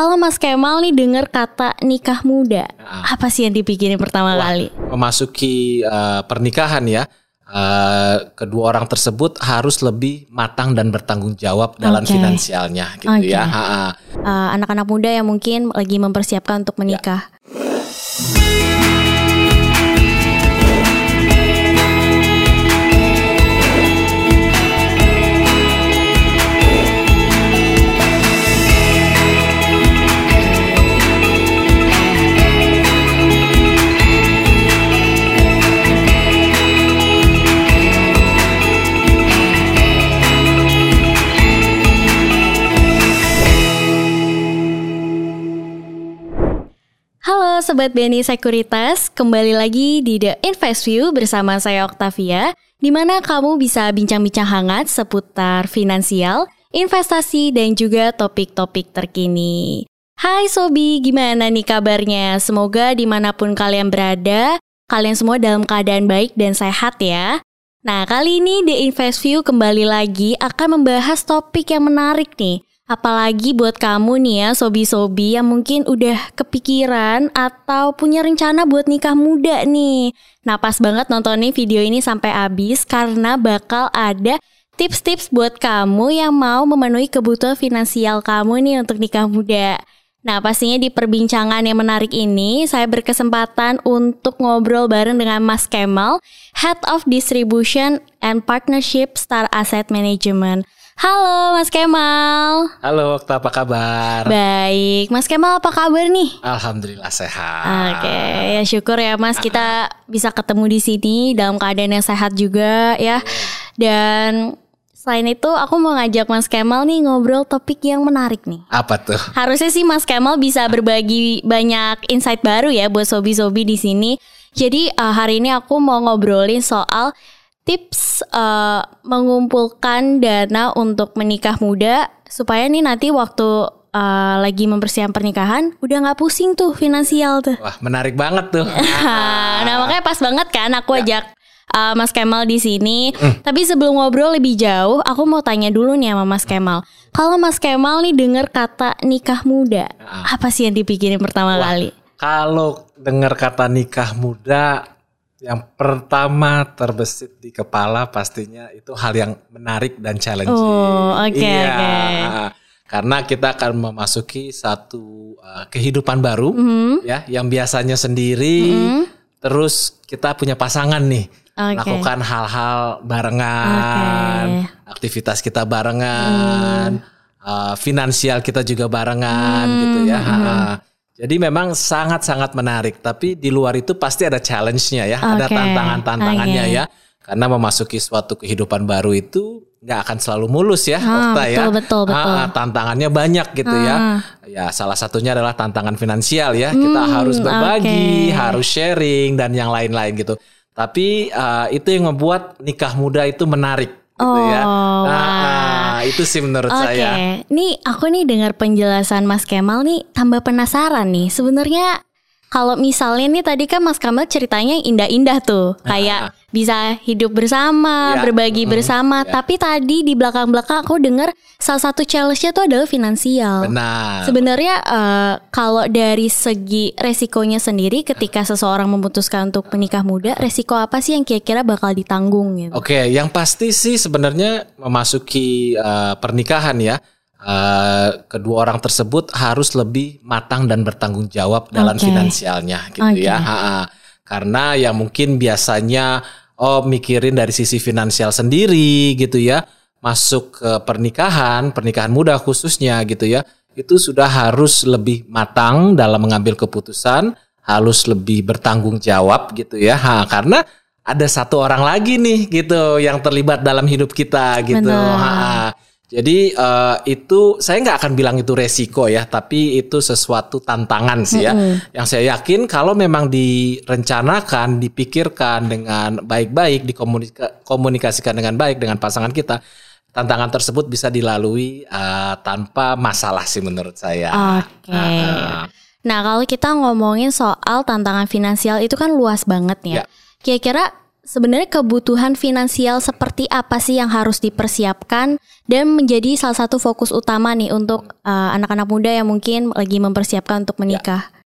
Kalau Mas Kemal nih dengar kata nikah muda, Ah. apa sih yang dipikirin pertama Wah, kali? Memasuki uh, pernikahan ya, uh, kedua orang tersebut harus lebih matang dan bertanggung jawab dalam Oke. finansialnya gitu Oke. ya. Eh, anak-anak muda yang mungkin lagi mempersiapkan untuk menikah. Halo Sobat BNI Sekuritas, kembali lagi di The Invest View bersama saya Octavia, di mana kamu bisa bincang-bincang hangat seputar finansial, investasi, dan juga topik-topik terkini. Hai Sobi, gimana nih kabarnya? Semoga di mana pun kalian berada, kalian semua dalam keadaan baik dan sehat ya. Nah, kali ini The Invest View kembali lagi akan membahas topik yang menarik nih. Apalagi buat kamu nih ya, sobi-sobi yang mungkin udah kepikiran atau punya rencana buat nikah muda nih. Nah, pas banget nontonin video ini sampai habis karena bakal ada tips-tips buat kamu yang mau memenuhi kebutuhan finansial kamu nih untuk nikah muda. Nah, pastinya di perbincangan yang menarik ini, saya berkesempatan untuk ngobrol bareng dengan Mas Kemal, Head of Distribution and Partnership Star Asset Management. Halo Mas Kemal. Halo, Okta, apa kabar? Baik, Mas Kemal apa kabar nih? Alhamdulillah sehat. Oke, ya syukur ya Mas kita bisa ketemu di sini dalam keadaan yang sehat juga ya. Dan selain itu aku mau ngajak Mas Kemal nih ngobrol topik yang menarik nih. Apa tuh? Harusnya sih Mas Kemal bisa berbagi banyak insight baru ya buat sobi-sobi di sini. Jadi uh, hari ini aku mau ngobrolin soal tips uh, mengumpulkan dana untuk menikah muda supaya nih nanti waktu uh, lagi mempersiapkan pernikahan udah nggak pusing tuh finansial tuh. Wah, menarik banget tuh. nah makanya pas banget kan aku ajak uh, Mas Kemal di sini. Tapi sebelum ngobrol lebih jauh, aku mau tanya dulu nih sama Mas Kemal. Kalau Mas Kemal nih dengar kata nikah muda, apa sih yang dipikirin pertama Wah, kali? Kalau dengar kata nikah muda, yang pertama terbesit di kepala pastinya itu hal yang menarik dan challenging. Oh, oke, Iya. oke. Karena kita akan memasuki satu uh, kehidupan baru Mhm. ya yang biasanya sendiri terus kita punya pasangan nih. Oke. Lakukan hal-hal barengan, aktivitas kita barengan, uh, finansial kita juga barengan Hmm, gitu ya. Ha-ha. Jadi memang sangat-sangat menarik, tapi di luar itu pasti ada challenge-nya ya, ada Oke, tantangan-tantangannya oke. ya. Karena memasuki suatu kehidupan baru itu nggak akan selalu mulus ya, Ah, Okta ya. betul, betul, betul. Ah, tantangannya banyak gitu ya. Ah. Ya salah satunya adalah tantangan finansial ya. Kita harus berbagi, Hmm, oke. harus sharing dan yang lain-lain gitu. Tapi uh, itu yang membuat nikah muda itu menarik gitu ya. Oh, Nah, wah. Ah, itu sih menurut Oke, saya. nih aku nih dengar penjelasan Mas Kemal nih tambah penasaran nih. Sebenarnya kalau misalnya nih tadi kan Mas Kemal ceritanya indah-indah tuh, kayak bisa hidup bersama, Ya, berbagi mm, bersama. ya. Tapi tadi di belakang-belakang aku dengar salah satu challenge-nya tuh adalah finansial. Benar. Sebenarnya eh, kalau dari segi resikonya sendiri ketika seseorang memutuskan untuk menikah muda, resiko apa sih yang kira-kira bakal ditanggung gitu? Oke, yang pasti sih sebenarnya memasuki uh, pernikahan ya, uh, kedua orang tersebut harus lebih matang dan bertanggung jawab dalam finansialnya gitu Oke. ya. Ha-ha. Karena yang mungkin biasanya oh mikirin dari sisi finansial sendiri gitu ya, masuk ke pernikahan, pernikahan muda khususnya gitu ya, itu sudah harus lebih matang dalam mengambil keputusan, harus lebih bertanggung jawab gitu ya. Ha, karena ada satu orang lagi nih gitu yang terlibat dalam hidup kita gitu. Benar. Ha, jadi eh, itu saya nggak akan bilang itu resiko ya, tapi itu sesuatu tantangan sih ya. Yang saya yakin kalau memang direncanakan, dipikirkan dengan baik-baik, dikomunikasikan dengan baik dengan pasangan kita, tantangan tersebut bisa dilalui eh, tanpa masalah sih menurut saya. Oke. Ah, Nah, kalau kita ngomongin soal tantangan finansial itu kan luas banget ya. Ya. Kira-kira sebenarnya kebutuhan finansial seperti apa sih yang harus dipersiapkan dan menjadi salah satu fokus utama nih untuk uh, anak-anak muda yang mungkin lagi mempersiapkan untuk menikah. Ya.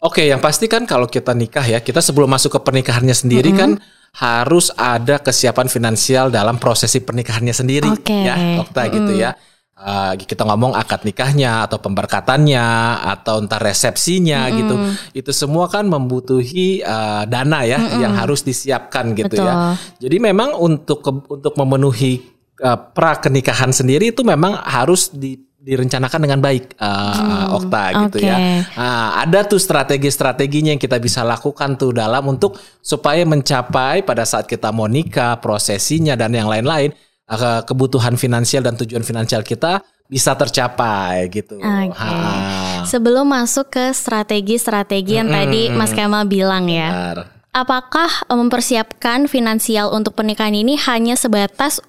Oke, yang pasti kan kalau kita nikah ya, kita sebelum masuk ke pernikahannya sendiri mm -hmm. kan harus ada kesiapan finansial dalam prosesi pernikahannya sendiri okay. ya, Okta mm. gitu ya. Uh, kita ngomong akad nikahnya atau pemberkatannya atau entar resepsinya mm gitu. Itu semua kan membutuhi uh, dana ya mm yang harus disiapkan gitu ya. Betul. ya. Jadi memang untuk untuk memenuhi uh, pra kenikahan sendiri itu memang harus di direncanakan dengan baik uh, hmm, Okta gitu okay. ya. Nah, ada tuh strategi-strateginya yang kita bisa lakukan tuh dalam untuk supaya mencapai pada saat kita mau nikah, prosesinya dan yang lain-lain, uh, kebutuhan finansial dan tujuan finansial kita bisa tercapai gitu. Okay. Sebelum masuk ke strategi-strategi yang hmm, tadi Mas Kemal bilang ya. Benar. Apakah mempersiapkan finansial untuk pernikahan ini hanya sebatas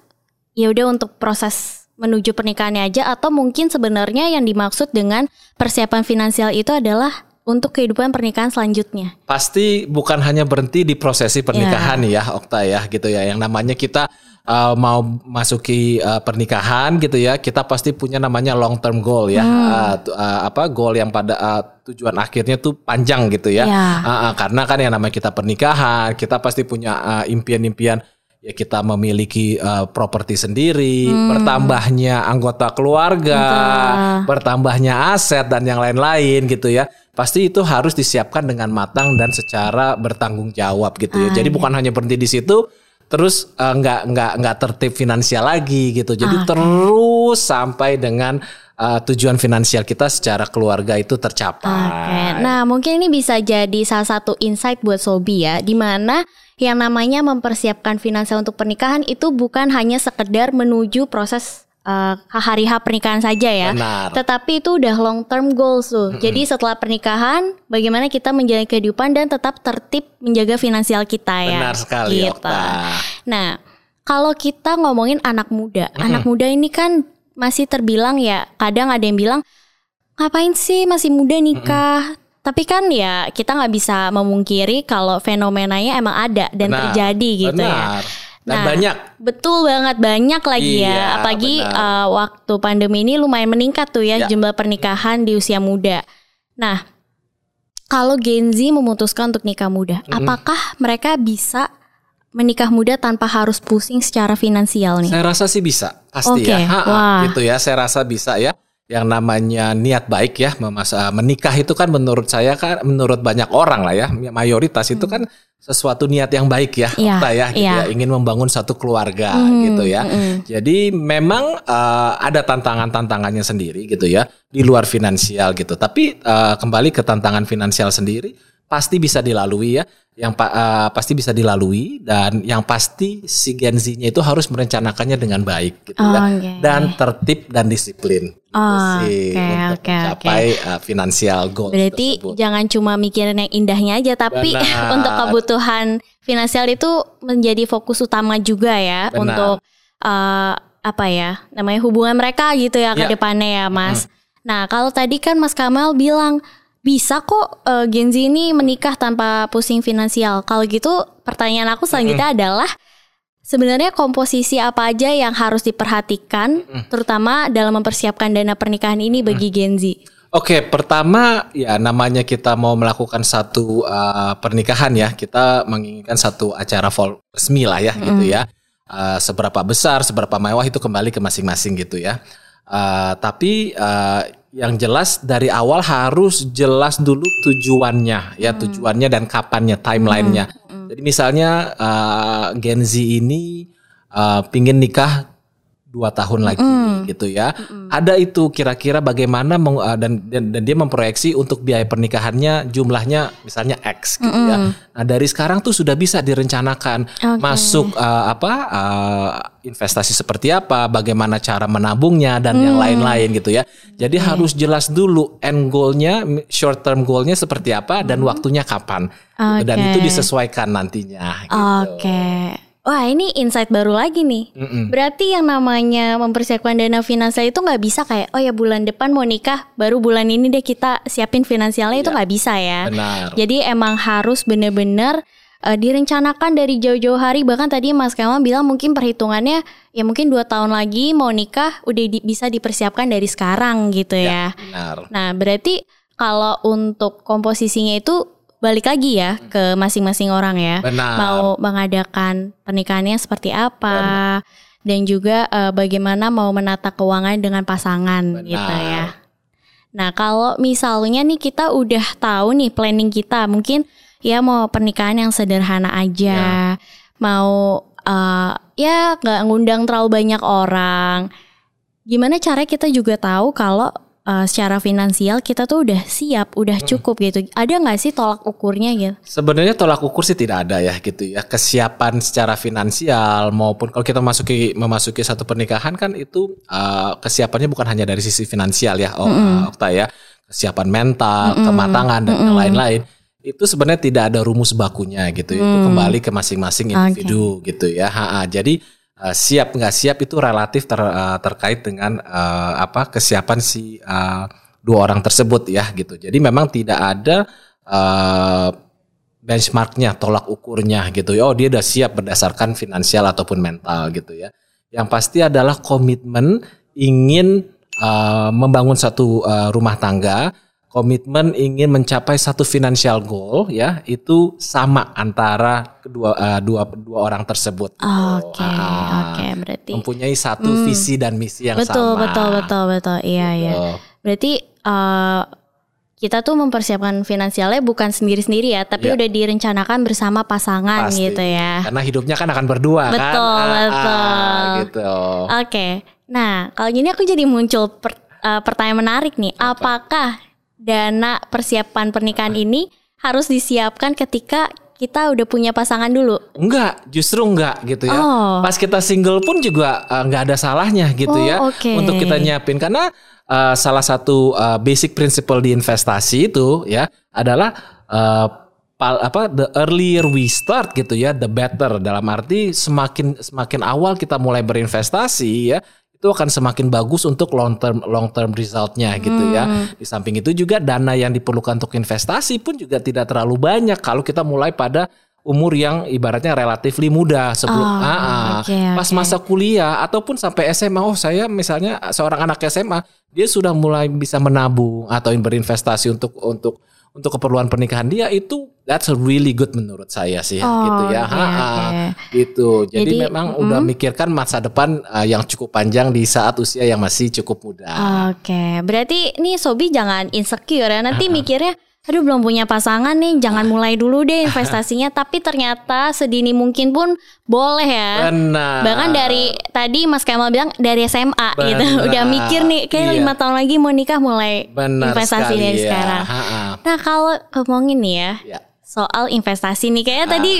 ya udah untuk proses menuju pernikahannya aja atau mungkin sebenarnya yang dimaksud dengan persiapan finansial itu adalah untuk kehidupan pernikahan selanjutnya. Pasti bukan hanya berhenti di prosesi pernikahan yeah. ya, Okta ya, gitu ya. Yang namanya kita uh, mau masuki uh, pernikahan gitu ya, kita pasti punya namanya long term goal ya, hmm. uh, uh, apa goal yang pada uh, tujuan akhirnya tuh panjang gitu ya. Yeah. Uh, uh, karena kan yang namanya kita pernikahan, kita pasti punya impian-impian uh, ya kita memiliki uh, properti sendiri, hmm. bertambahnya anggota keluarga, Entah. bertambahnya aset dan yang lain-lain gitu ya. Pasti itu harus disiapkan dengan matang dan secara bertanggung jawab gitu ya. Ah, Jadi iya. bukan hanya berhenti di situ terus uh, nggak nggak nggak tertib finansial lagi gitu. Jadi ah, terus sampai dengan uh, tujuan finansial kita secara keluarga itu tercapai. Okay. Nah, mungkin ini bisa jadi salah satu insight buat Sobi ya, di mana yang namanya mempersiapkan finansial untuk pernikahan itu bukan hanya sekedar menuju proses uh, hari H pernikahan saja ya. Benar. Tetapi itu udah long term goals tuh. Mm -hmm. Jadi setelah pernikahan bagaimana kita menjalani kehidupan dan tetap tertib menjaga finansial kita ya. Benar sekali. Gitu. Nah, kalau kita ngomongin anak muda, mm -hmm. anak muda ini kan masih terbilang ya kadang ada yang bilang ngapain sih masih muda nikah? Mm -hmm. Tapi kan ya kita nggak bisa memungkiri kalau fenomenanya emang ada dan benar, terjadi gitu ya. benar. ya. Dan nah, banyak. Betul banget banyak lagi ya. iya, ya. Apalagi uh, waktu pandemi ini lumayan meningkat tuh ya, ya jumlah pernikahan di usia muda. Nah, kalau Gen Z memutuskan untuk nikah muda, mm apakah mereka bisa menikah muda tanpa harus pusing secara finansial nih? Saya rasa sih bisa, pasti okay. ya. Ha -ha, gitu ya, saya rasa bisa ya yang namanya niat baik ya memasa menikah itu kan menurut saya kan menurut banyak orang lah ya mayoritas itu kan sesuatu niat yang baik ya yeah, ya gitu yeah. ya ingin membangun satu keluarga mm, gitu ya mm. jadi memang uh, ada tantangan-tantangannya sendiri gitu ya di luar finansial gitu tapi uh, kembali ke tantangan finansial sendiri pasti bisa dilalui ya yang pa, uh, pasti bisa dilalui dan yang pasti si Gen Z-nya itu harus merencanakannya dengan baik gitu oh, ya okay. dan tertib dan disiplin gitu oh, sih okay, untuk okay, mencapai okay. Uh, finansial goal. Berarti tersebut. jangan cuma mikirin yang indahnya aja tapi untuk kebutuhan finansial itu menjadi fokus utama juga ya Benar. untuk uh, apa ya namanya hubungan mereka gitu ya, ya. ke depannya ya Mas. Hmm. Nah, kalau tadi kan Mas Kamal bilang bisa kok uh, Gen Z ini menikah tanpa pusing finansial. Kalau gitu pertanyaan aku selanjutnya mm adalah sebenarnya komposisi apa aja yang harus diperhatikan mm terutama dalam mempersiapkan dana pernikahan ini bagi mm Gen Z? Oke, okay, pertama ya namanya kita mau melakukan satu uh, pernikahan ya, kita menginginkan satu acara vol resmi lah ya mm gitu ya. Uh, seberapa besar, seberapa mewah itu kembali ke masing-masing gitu ya. Uh, tapi uh, yang jelas dari awal harus jelas dulu tujuannya ya hmm. tujuannya dan kapannya timelinenya. Hmm. Hmm. Jadi misalnya uh, Gen Z ini uh, pingin nikah dua tahun lagi mm. gitu ya. Mm. Ada itu kira-kira bagaimana meng, uh, dan, dan dan dia memproyeksi untuk biaya pernikahannya jumlahnya misalnya X gitu mm. ya. Nah, dari sekarang tuh sudah bisa direncanakan okay. masuk uh, apa uh, investasi seperti apa, bagaimana cara menabungnya dan mm. yang lain-lain gitu ya. Jadi okay. harus jelas dulu end goalnya, short term goalnya seperti apa dan mm. waktunya kapan. Okay. Gitu. Dan itu disesuaikan nantinya gitu. Oke. Okay. Wah ini insight baru lagi nih. Mm-mm. Berarti yang namanya mempersiapkan dana finansial itu nggak bisa kayak oh ya bulan depan mau nikah baru bulan ini deh kita siapin finansialnya ya, itu iya. nggak bisa ya. Benar. Jadi emang harus bener-bener uh, direncanakan dari jauh-jauh hari bahkan tadi Mas Kemal bilang mungkin perhitungannya ya mungkin dua tahun lagi mau nikah udah di, bisa dipersiapkan dari sekarang gitu ya. ya. Benar. Nah berarti kalau untuk komposisinya itu balik lagi ya hmm. ke masing-masing orang ya. Benar. Mau mengadakan pernikahannya seperti apa. Benar dan juga uh, bagaimana mau menata keuangan dengan pasangan Benar. gitu ya. Nah, kalau misalnya nih kita udah tahu nih planning kita, mungkin ya mau pernikahan yang sederhana aja, ya. mau uh, ya nggak ngundang terlalu banyak orang. Gimana cara kita juga tahu kalau uh, secara finansial kita tuh udah siap, udah hmm. cukup hmm. gitu. Ada nggak sih tolak ukurnya gitu? Sebenarnya tolak ukur sih tidak ada ya gitu ya. Kesiapan secara finansial maupun kalau kita memasuki memasuki satu pernikahan kan itu uh, kesiapannya bukan hanya dari sisi finansial ya, oh, hmm. uh, Okta ya. Kesiapan mental, hmm. kematangan dan hmm. yang lain-lain. Itu sebenarnya tidak ada rumus bakunya gitu. Hmm. Itu kembali ke masing-masing individu okay. gitu ya. Ha -ha. Jadi uh, siap nggak siap itu relatif ter, uh, terkait dengan uh, apa kesiapan si uh, dua orang tersebut ya gitu. Jadi memang tidak ada uh, benchmarknya, tolak ukurnya gitu ya. Oh dia udah siap berdasarkan finansial ataupun mental gitu ya. Yang pasti adalah komitmen ingin uh, membangun satu uh, rumah tangga komitmen ingin mencapai satu financial goal ya itu sama antara kedua uh, dua dua orang tersebut. Oke, okay, ah, oke okay, berarti mempunyai satu hmm, visi dan misi yang betul, sama. Betul, betul, betul, Iya, gitu. iya. Berarti uh, kita tuh mempersiapkan finansialnya bukan sendiri-sendiri ya, tapi ya. udah direncanakan bersama pasangan Pasti. gitu ya. Karena hidupnya kan akan berdua betul, kan. Betul, ah, betul. Ah, gitu. Oke. Okay. Nah, kalau gini aku jadi muncul per, uh, pertanyaan menarik nih. Apa? Apakah dana persiapan pernikahan ini harus disiapkan ketika kita udah punya pasangan dulu? Enggak, justru enggak gitu ya. Oh. Pas kita single pun juga uh, enggak ada salahnya gitu oh, ya okay. untuk kita nyiapin karena uh, salah satu uh, basic principle di investasi itu ya adalah uh, pal, apa the earlier we start gitu ya the better dalam arti semakin semakin awal kita mulai berinvestasi ya itu akan semakin bagus untuk long term long term resultnya gitu ya. Hmm. Di samping itu juga dana yang diperlukan untuk investasi pun juga tidak terlalu banyak kalau kita mulai pada umur yang ibaratnya relatif muda sebelum oh, ah, ah. Okay, pas masa kuliah ataupun sampai SMA oh saya misalnya seorang anak SMA dia sudah mulai bisa menabung atau berinvestasi untuk untuk untuk keperluan pernikahan dia itu that's a really good menurut saya sih oh, gitu ya. Okay, ha, okay. gitu. Jadi, Jadi memang mm, udah mikirkan masa depan uh, yang cukup panjang di saat usia yang masih cukup muda. Oke, okay. berarti nih Sobi jangan insecure ya. Nanti mikirnya aduh belum punya pasangan nih jangan mulai dulu deh investasinya tapi ternyata sedini mungkin pun boleh ya Benar. bahkan dari tadi Mas Kemal bilang dari SMA Benar. gitu udah mikir nih kayak iya. lima tahun lagi mau nikah mulai Benar investasi sekali, ya. sekarang Ha-ha. nah kalau ngomongin nih ya, ya soal investasi nih kayaknya tadi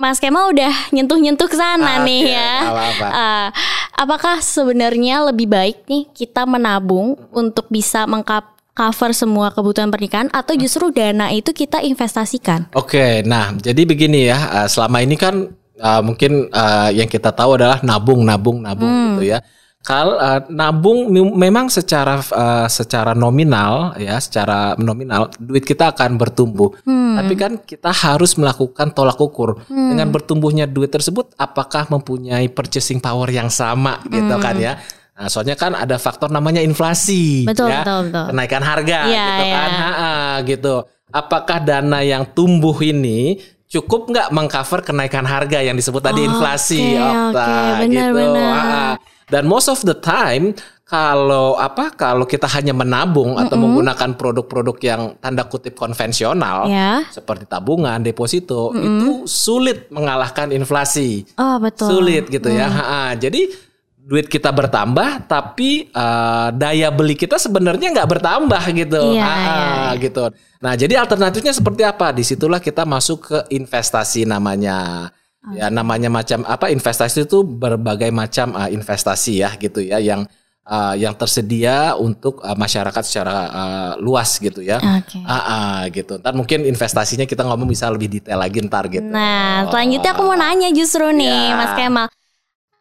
Mas Kemal udah nyentuh-nyentuh ke sana ah, nih okay. ya. Apa-apa. Uh, apakah sebenarnya lebih baik nih kita menabung untuk bisa mengkap cover semua kebutuhan pernikahan atau justru dana itu kita investasikan? Oke, okay, nah jadi begini ya, uh, selama ini kan uh, mungkin uh, yang kita tahu adalah nabung, nabung, nabung hmm. gitu ya. Kal uh, nabung memang secara uh, secara nominal ya, secara nominal duit kita akan bertumbuh. Hmm. Tapi kan kita harus melakukan tolak ukur hmm. dengan bertumbuhnya duit tersebut apakah mempunyai purchasing power yang sama gitu hmm. kan ya. Nah, soalnya kan ada faktor namanya inflasi, betul, ya, betul, betul. kenaikan harga, ya, gitu ya. kan, ha -ha, gitu. Apakah dana yang tumbuh ini cukup nggak mengcover kenaikan harga yang disebut tadi oh, inflasi, okay, Okta, okay. benar, gitu. Benar. Dan most of the time kalau apa kalau kita hanya menabung mm -hmm. atau menggunakan produk-produk yang tanda kutip konvensional yeah. seperti tabungan, deposito mm -hmm. itu sulit mengalahkan inflasi. Oh, betul. Sulit gitu mm. ya. Ha -ha. Jadi duit kita bertambah tapi uh, daya beli kita sebenarnya nggak bertambah gitu iya, ah, iya, iya. gitu nah jadi alternatifnya seperti apa di situlah kita masuk ke investasi namanya oh. ya namanya macam apa investasi itu berbagai macam uh, investasi ya gitu ya yang uh, yang tersedia untuk uh, masyarakat secara uh, luas gitu ya. Okay. Uh, uh, gitu. Ntar mungkin investasinya kita ngomong bisa lebih detail lagi ntar gitu. Nah, selanjutnya aku mau nanya justru nih, ya. Mas Kemal.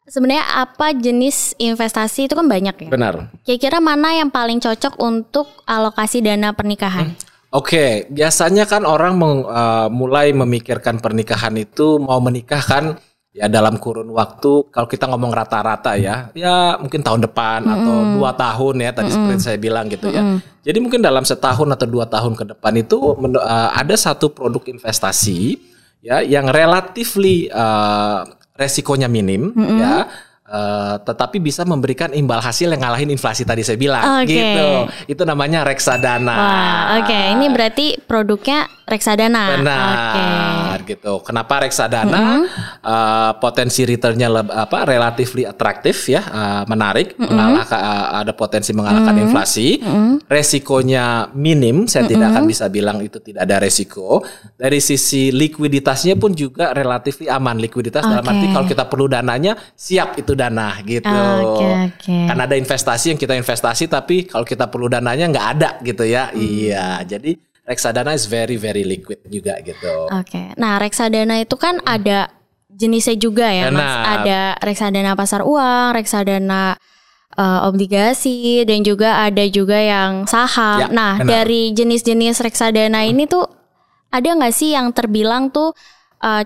Sebenarnya apa jenis investasi itu kan banyak ya. Benar. Kira-kira mana yang paling cocok untuk alokasi dana pernikahan? Hmm. Oke, biasanya kan orang meng- uh, mulai memikirkan pernikahan itu mau menikah kan ya dalam kurun waktu kalau kita ngomong rata-rata ya, ya mungkin tahun depan atau dua tahun ya tadi seperti saya bilang gitu ya. Jadi mungkin dalam setahun atau dua tahun ke depan itu uh, ada satu produk investasi ya yang relatifly uh, resikonya minim ya. Uh, tetapi bisa memberikan imbal hasil yang ngalahin inflasi tadi saya bilang Oke. gitu. Itu namanya reksadana. Wah, oke. Ini berarti produknya reksadana. Benar Oke. gitu. Kenapa reksadana uh, potensi returnnya apa relatifly atraktif ya, uh, menarik, mengalahkan uh, ada potensi mengalahkan inflasi. Resikonya minim, saya tidak akan bisa bilang itu tidak ada resiko. Dari sisi likuiditasnya pun juga relatifly aman. Likuiditas dalam Oke. arti kalau kita perlu dananya, siap itu dana gitu. Oke, oke. Kan ada investasi yang kita investasi tapi kalau kita perlu dananya nggak ada gitu ya. Iya, jadi reksadana is very very liquid juga gitu. Oke. Nah, reksadana itu kan ada jenisnya juga ya, Mas. Benar. Ada reksadana pasar uang, reksadana eh, obligasi dan juga ada juga yang saham. Ya, nah, benar. dari jenis-jenis reksadana ini tuh ada nggak sih yang terbilang tuh eh,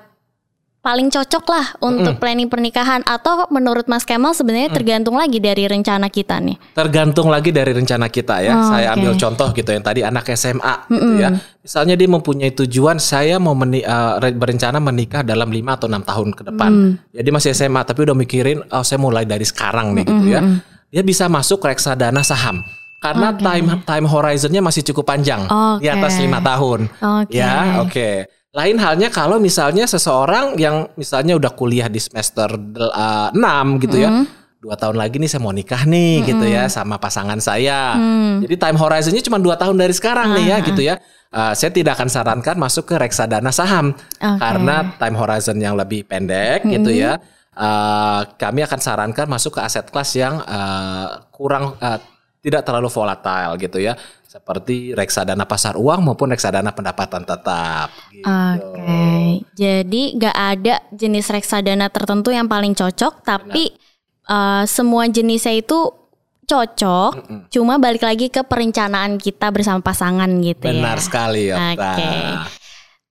paling cocok lah untuk planning pernikahan atau menurut Mas Kemal sebenarnya tergantung lagi dari rencana kita nih. Tergantung lagi dari rencana kita ya. Oh, saya oke. ambil contoh gitu yang tadi anak SMA gitu ya. Misalnya dia mempunyai tujuan saya mau meni- re- berencana menikah dalam 5 atau enam tahun ke depan. Ya dia masih SMA tapi udah mikirin oh saya mulai dari sekarang nih gitu ya. Dia bisa masuk reksadana saham. Karena time time horizonnya masih cukup panjang di atas lima tahun. Oke. Ya, oke. Lain halnya kalau misalnya seseorang yang misalnya udah kuliah di semester uh, 6 gitu ya. Dua tahun lagi nih saya mau nikah nih gitu ya sama pasangan saya. Jadi time horizonnya cuma dua tahun dari sekarang nih ya gitu ya. Uh, saya tidak akan sarankan masuk ke reksadana saham Oke. karena time horizon yang lebih pendek gitu ya. Uh, kami akan sarankan masuk ke aset kelas yang uh, kurang uh, tidak terlalu volatile gitu ya seperti reksadana pasar uang maupun reksadana pendapatan tetap gitu. Oke, jadi nggak ada jenis reksadana tertentu yang paling cocok, tapi eh, semua jenisnya itu cocok. Cuma balik lagi ke perencanaan kita bersama pasangan gitu Benar ya. sekali ya. Oke.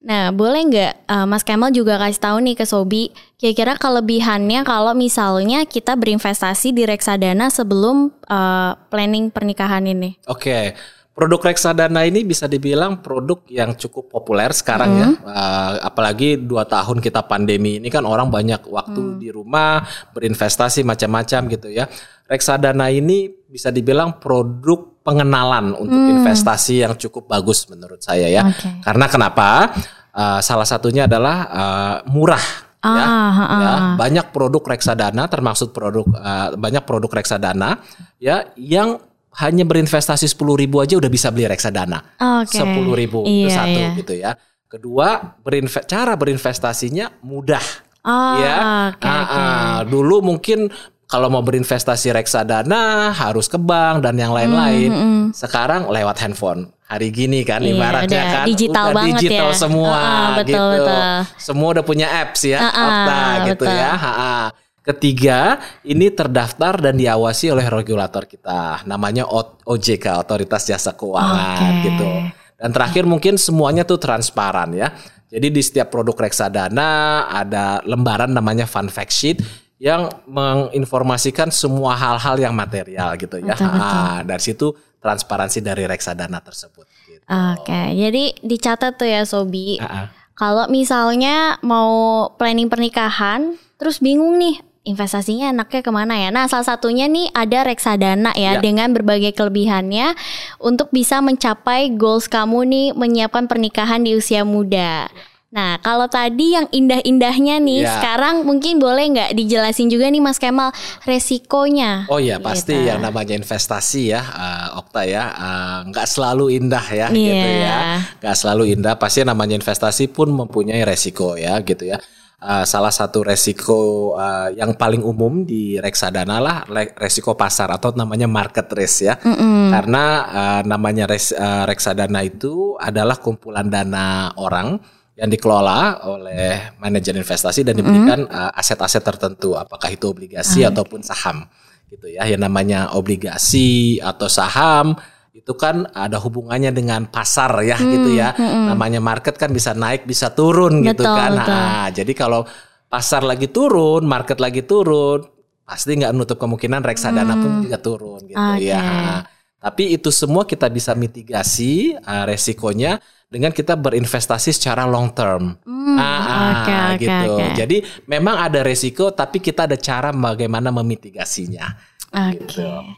Nah, boleh nggak eh, Mas Kemal juga kasih tahu nih ke Sobi, kira-kira kelebihannya kalau misalnya kita berinvestasi di reksadana sebelum eh, planning pernikahan ini? Oke. Produk reksadana ini bisa dibilang produk yang cukup populer sekarang ya. Uh, apalagi dua tahun kita pandemi ini kan orang banyak waktu di rumah berinvestasi macam-macam gitu ya. Reksadana ini bisa dibilang produk pengenalan untuk investasi yang cukup bagus menurut saya ya. Oke. Karena kenapa? Uh, salah satunya adalah uh, murah. ya. Ah, ah, Ya, banyak produk reksadana termasuk produk uh, banyak produk reksadana ya yang hanya berinvestasi 10.000 ribu aja udah bisa beli reksadana. Sepuluh ribu itu Iya, satu iya. gitu ya. Kedua, berinve- cara berinvestasinya mudah. Oh, ya, oke, Ah, oke. ah. dulu mungkin kalau mau berinvestasi reksadana harus ke bank dan yang lain-lain. Sekarang lewat handphone. Hari gini kan Iya, ibaratnya udah kan digital udah banget digital ya. semua Ah, ah, betul, gitu. betul. Semua udah punya apps ya, Ah, ah, Okta gitu betul. ya. Ha, ha. Ketiga, ini terdaftar dan diawasi oleh regulator kita. Namanya OJK, Otoritas Jasa Keuangan Oke. gitu. Dan terakhir mungkin semuanya tuh transparan ya. Jadi di setiap produk reksadana ada lembaran namanya fun fact sheet yang menginformasikan semua hal-hal yang material gitu ya. Betul, betul. Ah, dari situ transparansi dari reksadana tersebut. Gitu. Oke, jadi dicatat tuh ya Sobi. Ah, ah. Kalau misalnya mau planning pernikahan, terus bingung nih investasinya enaknya ke mana ya? Nah, salah satunya nih ada reksadana ya, Ya. dengan berbagai kelebihannya untuk bisa mencapai goals kamu nih menyiapkan pernikahan di usia muda. Nah, kalau tadi yang indah-indahnya nih, Ya. sekarang mungkin boleh nggak dijelasin juga nih Mas Kemal resikonya? Oh iya pasti Gitu. yang namanya investasi ya eh, Okta ya eh, nggak selalu indah ya Iya. gitu ya nggak selalu indah pasti namanya investasi pun mempunyai resiko ya gitu ya Eh, salah satu resiko eh, yang paling umum di reksadana lah resiko pasar atau namanya market risk ya. Karena eh, namanya res- eh, reksadana itu adalah kumpulan dana orang yang dikelola oleh manajer investasi dan diberikan eh, aset-aset tertentu. Apakah itu obligasi ataupun saham gitu ya. Yang namanya obligasi atau saham itu kan ada hubungannya dengan pasar ya hmm, gitu ya. Hmm, Namanya market kan bisa naik bisa turun gitu betul, gitu kan. Betul. Nah, jadi kalau pasar lagi turun, market lagi turun, pasti nggak nutup kemungkinan reksadana hmm. pun juga turun gitu okay. ya. Tapi itu semua kita bisa mitigasi uh, resikonya dengan kita berinvestasi secara long term. Hmm, ah, okay, ah, gitu. Okay. Jadi memang ada resiko, tapi kita ada cara bagaimana memitigasinya. Oke. Okay. Gitu. Oke,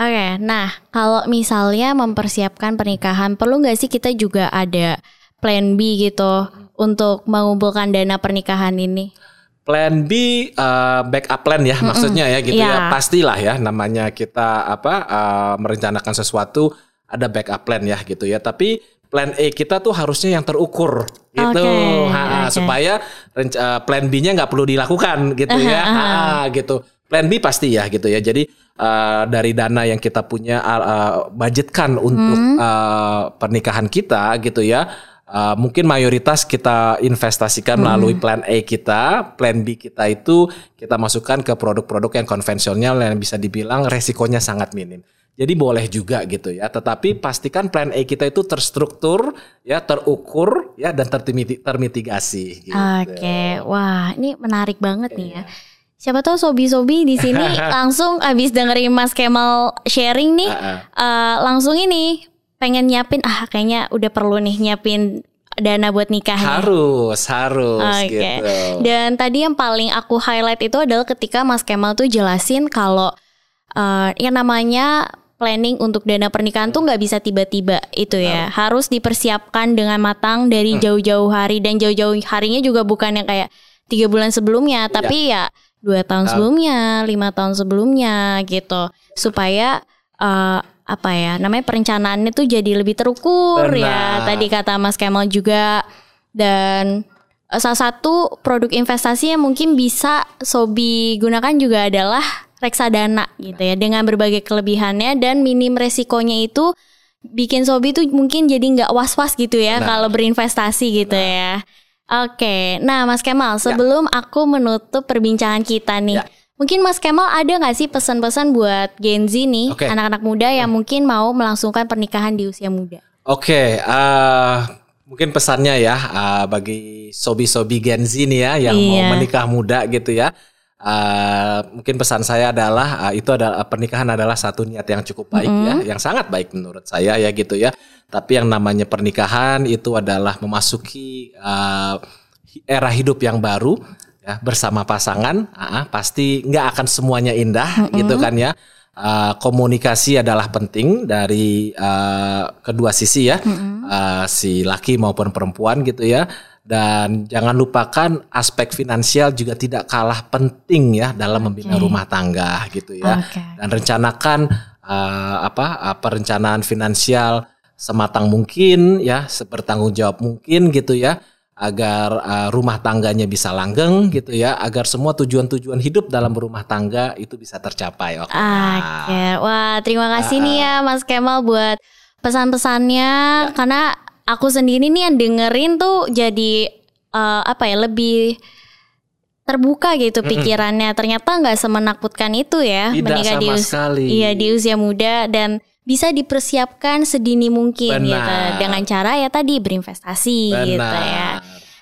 okay, nah kalau misalnya mempersiapkan pernikahan, perlu nggak sih kita juga ada plan B gitu untuk mengumpulkan dana pernikahan ini? Plan B uh, backup plan ya mm -mm. maksudnya ya gitu yeah. ya pastilah ya namanya kita apa uh, merencanakan sesuatu ada backup plan ya gitu ya tapi plan A kita tuh harusnya yang terukur gitu okay, ha, okay. supaya uh, plan B-nya nggak perlu dilakukan gitu uh -huh, ya ha, gitu plan B pasti ya gitu ya jadi uh, dari dana yang kita punya uh, budgetkan untuk hmm. uh, pernikahan kita gitu ya Uh, mungkin mayoritas kita investasikan hmm. melalui plan A kita, plan B kita itu kita masukkan ke produk-produk yang konvensional yang bisa dibilang resikonya sangat minim. Jadi boleh juga gitu ya, tetapi pastikan plan A kita itu terstruktur, ya terukur, ya dan termitigasi. Gitu. Oke, okay. wah ini menarik banget nih ya. Siapa tahu sobi-sobi di sini langsung abis dengerin Mas Kemal sharing nih, uh -uh. Uh, langsung ini pengen nyiapin ah kayaknya udah perlu nih nyiapin dana buat nikah harus harus okay. gitu dan tadi yang paling aku highlight itu adalah ketika Mas Kemal tuh jelasin kalau uh, yang namanya planning untuk dana pernikahan tuh nggak bisa tiba-tiba itu ya harus dipersiapkan dengan matang dari hmm. jauh-jauh hari dan jauh-jauh harinya juga bukan yang kayak tiga bulan sebelumnya iya. tapi ya, ya dua tahun sebelumnya lima tahun sebelumnya gitu supaya uh, apa ya namanya perencanaannya tuh jadi lebih terukur ya. Benar. ya tadi kata Mas Kemal juga dan eh, salah satu produk investasi yang mungkin bisa Sobi gunakan juga adalah reksadana gitu ya dengan berbagai kelebihannya dan minim resikonya itu bikin Sobi tuh mungkin jadi nggak was-was gitu ya kalau berinvestasi gitu ya. Oke, nah Mas Kemal ya. sebelum ya. aku menutup perbincangan kita nih. Ya Mungkin Mas Kemal ada nggak sih pesan-pesan buat Gen Z nih, okay. anak-anak muda yang hmm. mungkin mau melangsungkan pernikahan di usia muda? Oke, okay, uh, eh, mungkin pesannya ya uh, bagi sobi-sobi Gen Z nih ya yang iya. mau menikah muda gitu ya. Uh, mungkin pesan saya adalah uh, itu adalah pernikahan adalah satu niat yang cukup baik mm -hmm. ya, yang sangat baik menurut saya ya gitu ya. Tapi yang namanya pernikahan itu adalah memasuki uh, era hidup yang baru ya bersama pasangan uh, pasti nggak akan semuanya indah mm -hmm. gitu kan ya uh, komunikasi adalah penting dari uh, kedua sisi ya mm -hmm. uh, si laki maupun perempuan gitu ya dan jangan lupakan aspek finansial juga tidak kalah penting ya dalam membina okay. rumah tangga gitu ya okay. dan rencanakan uh, apa uh, perencanaan finansial sematang mungkin ya sebertanggung jawab mungkin gitu ya agar uh, rumah tangganya bisa langgeng gitu ya, agar semua tujuan-tujuan hidup dalam rumah tangga itu bisa tercapai. Oke, okay. wah terima kasih uh, nih ya Mas Kemal buat pesan-pesannya, ya. karena aku sendiri nih yang dengerin tuh jadi uh, apa ya lebih terbuka gitu pikirannya. Ternyata nggak semenakutkan itu ya Tidak menikah di usia iya di usia muda dan bisa dipersiapkan sedini mungkin gitu. Benar. gitu dengan cara ya tadi berinvestasi Benar. gitu ya.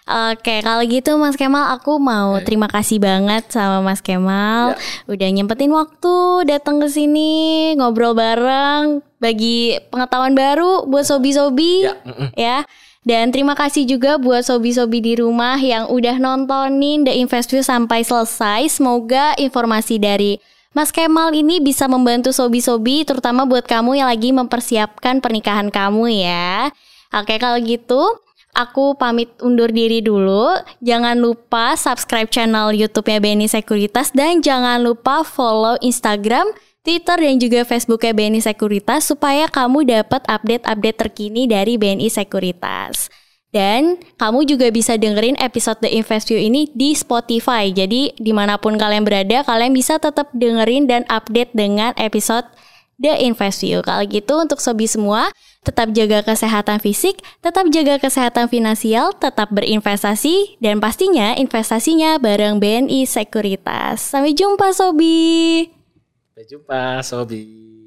Oke, kalau gitu Mas Kemal aku mau terima kasih banget sama Mas Kemal ya. udah nyempetin waktu datang ke sini ngobrol bareng bagi pengetahuan baru buat sobi-sobi ya. ya. Dan terima kasih juga buat sobi-sobi di rumah yang udah nontonin The Invest View sampai selesai. Semoga informasi dari Mas Kemal ini bisa membantu sobi-sobi terutama buat kamu yang lagi mempersiapkan pernikahan kamu ya. Oke kalau gitu aku pamit undur diri dulu. Jangan lupa subscribe channel YouTube-nya BNI Sekuritas dan jangan lupa follow Instagram, Twitter dan juga Facebooknya BNI Sekuritas supaya kamu dapat update-update terkini dari BNI Sekuritas. Dan kamu juga bisa dengerin episode The Invest View ini di Spotify. Jadi di mana pun kalian berada, kalian bisa tetap dengerin dan update dengan episode The Invest View. Kalau gitu untuk sobi semua, tetap jaga kesehatan fisik, tetap jaga kesehatan finansial, tetap berinvestasi, dan pastinya investasinya bareng BNI Sekuritas. Sampai jumpa sobi. Sampai jumpa sobi.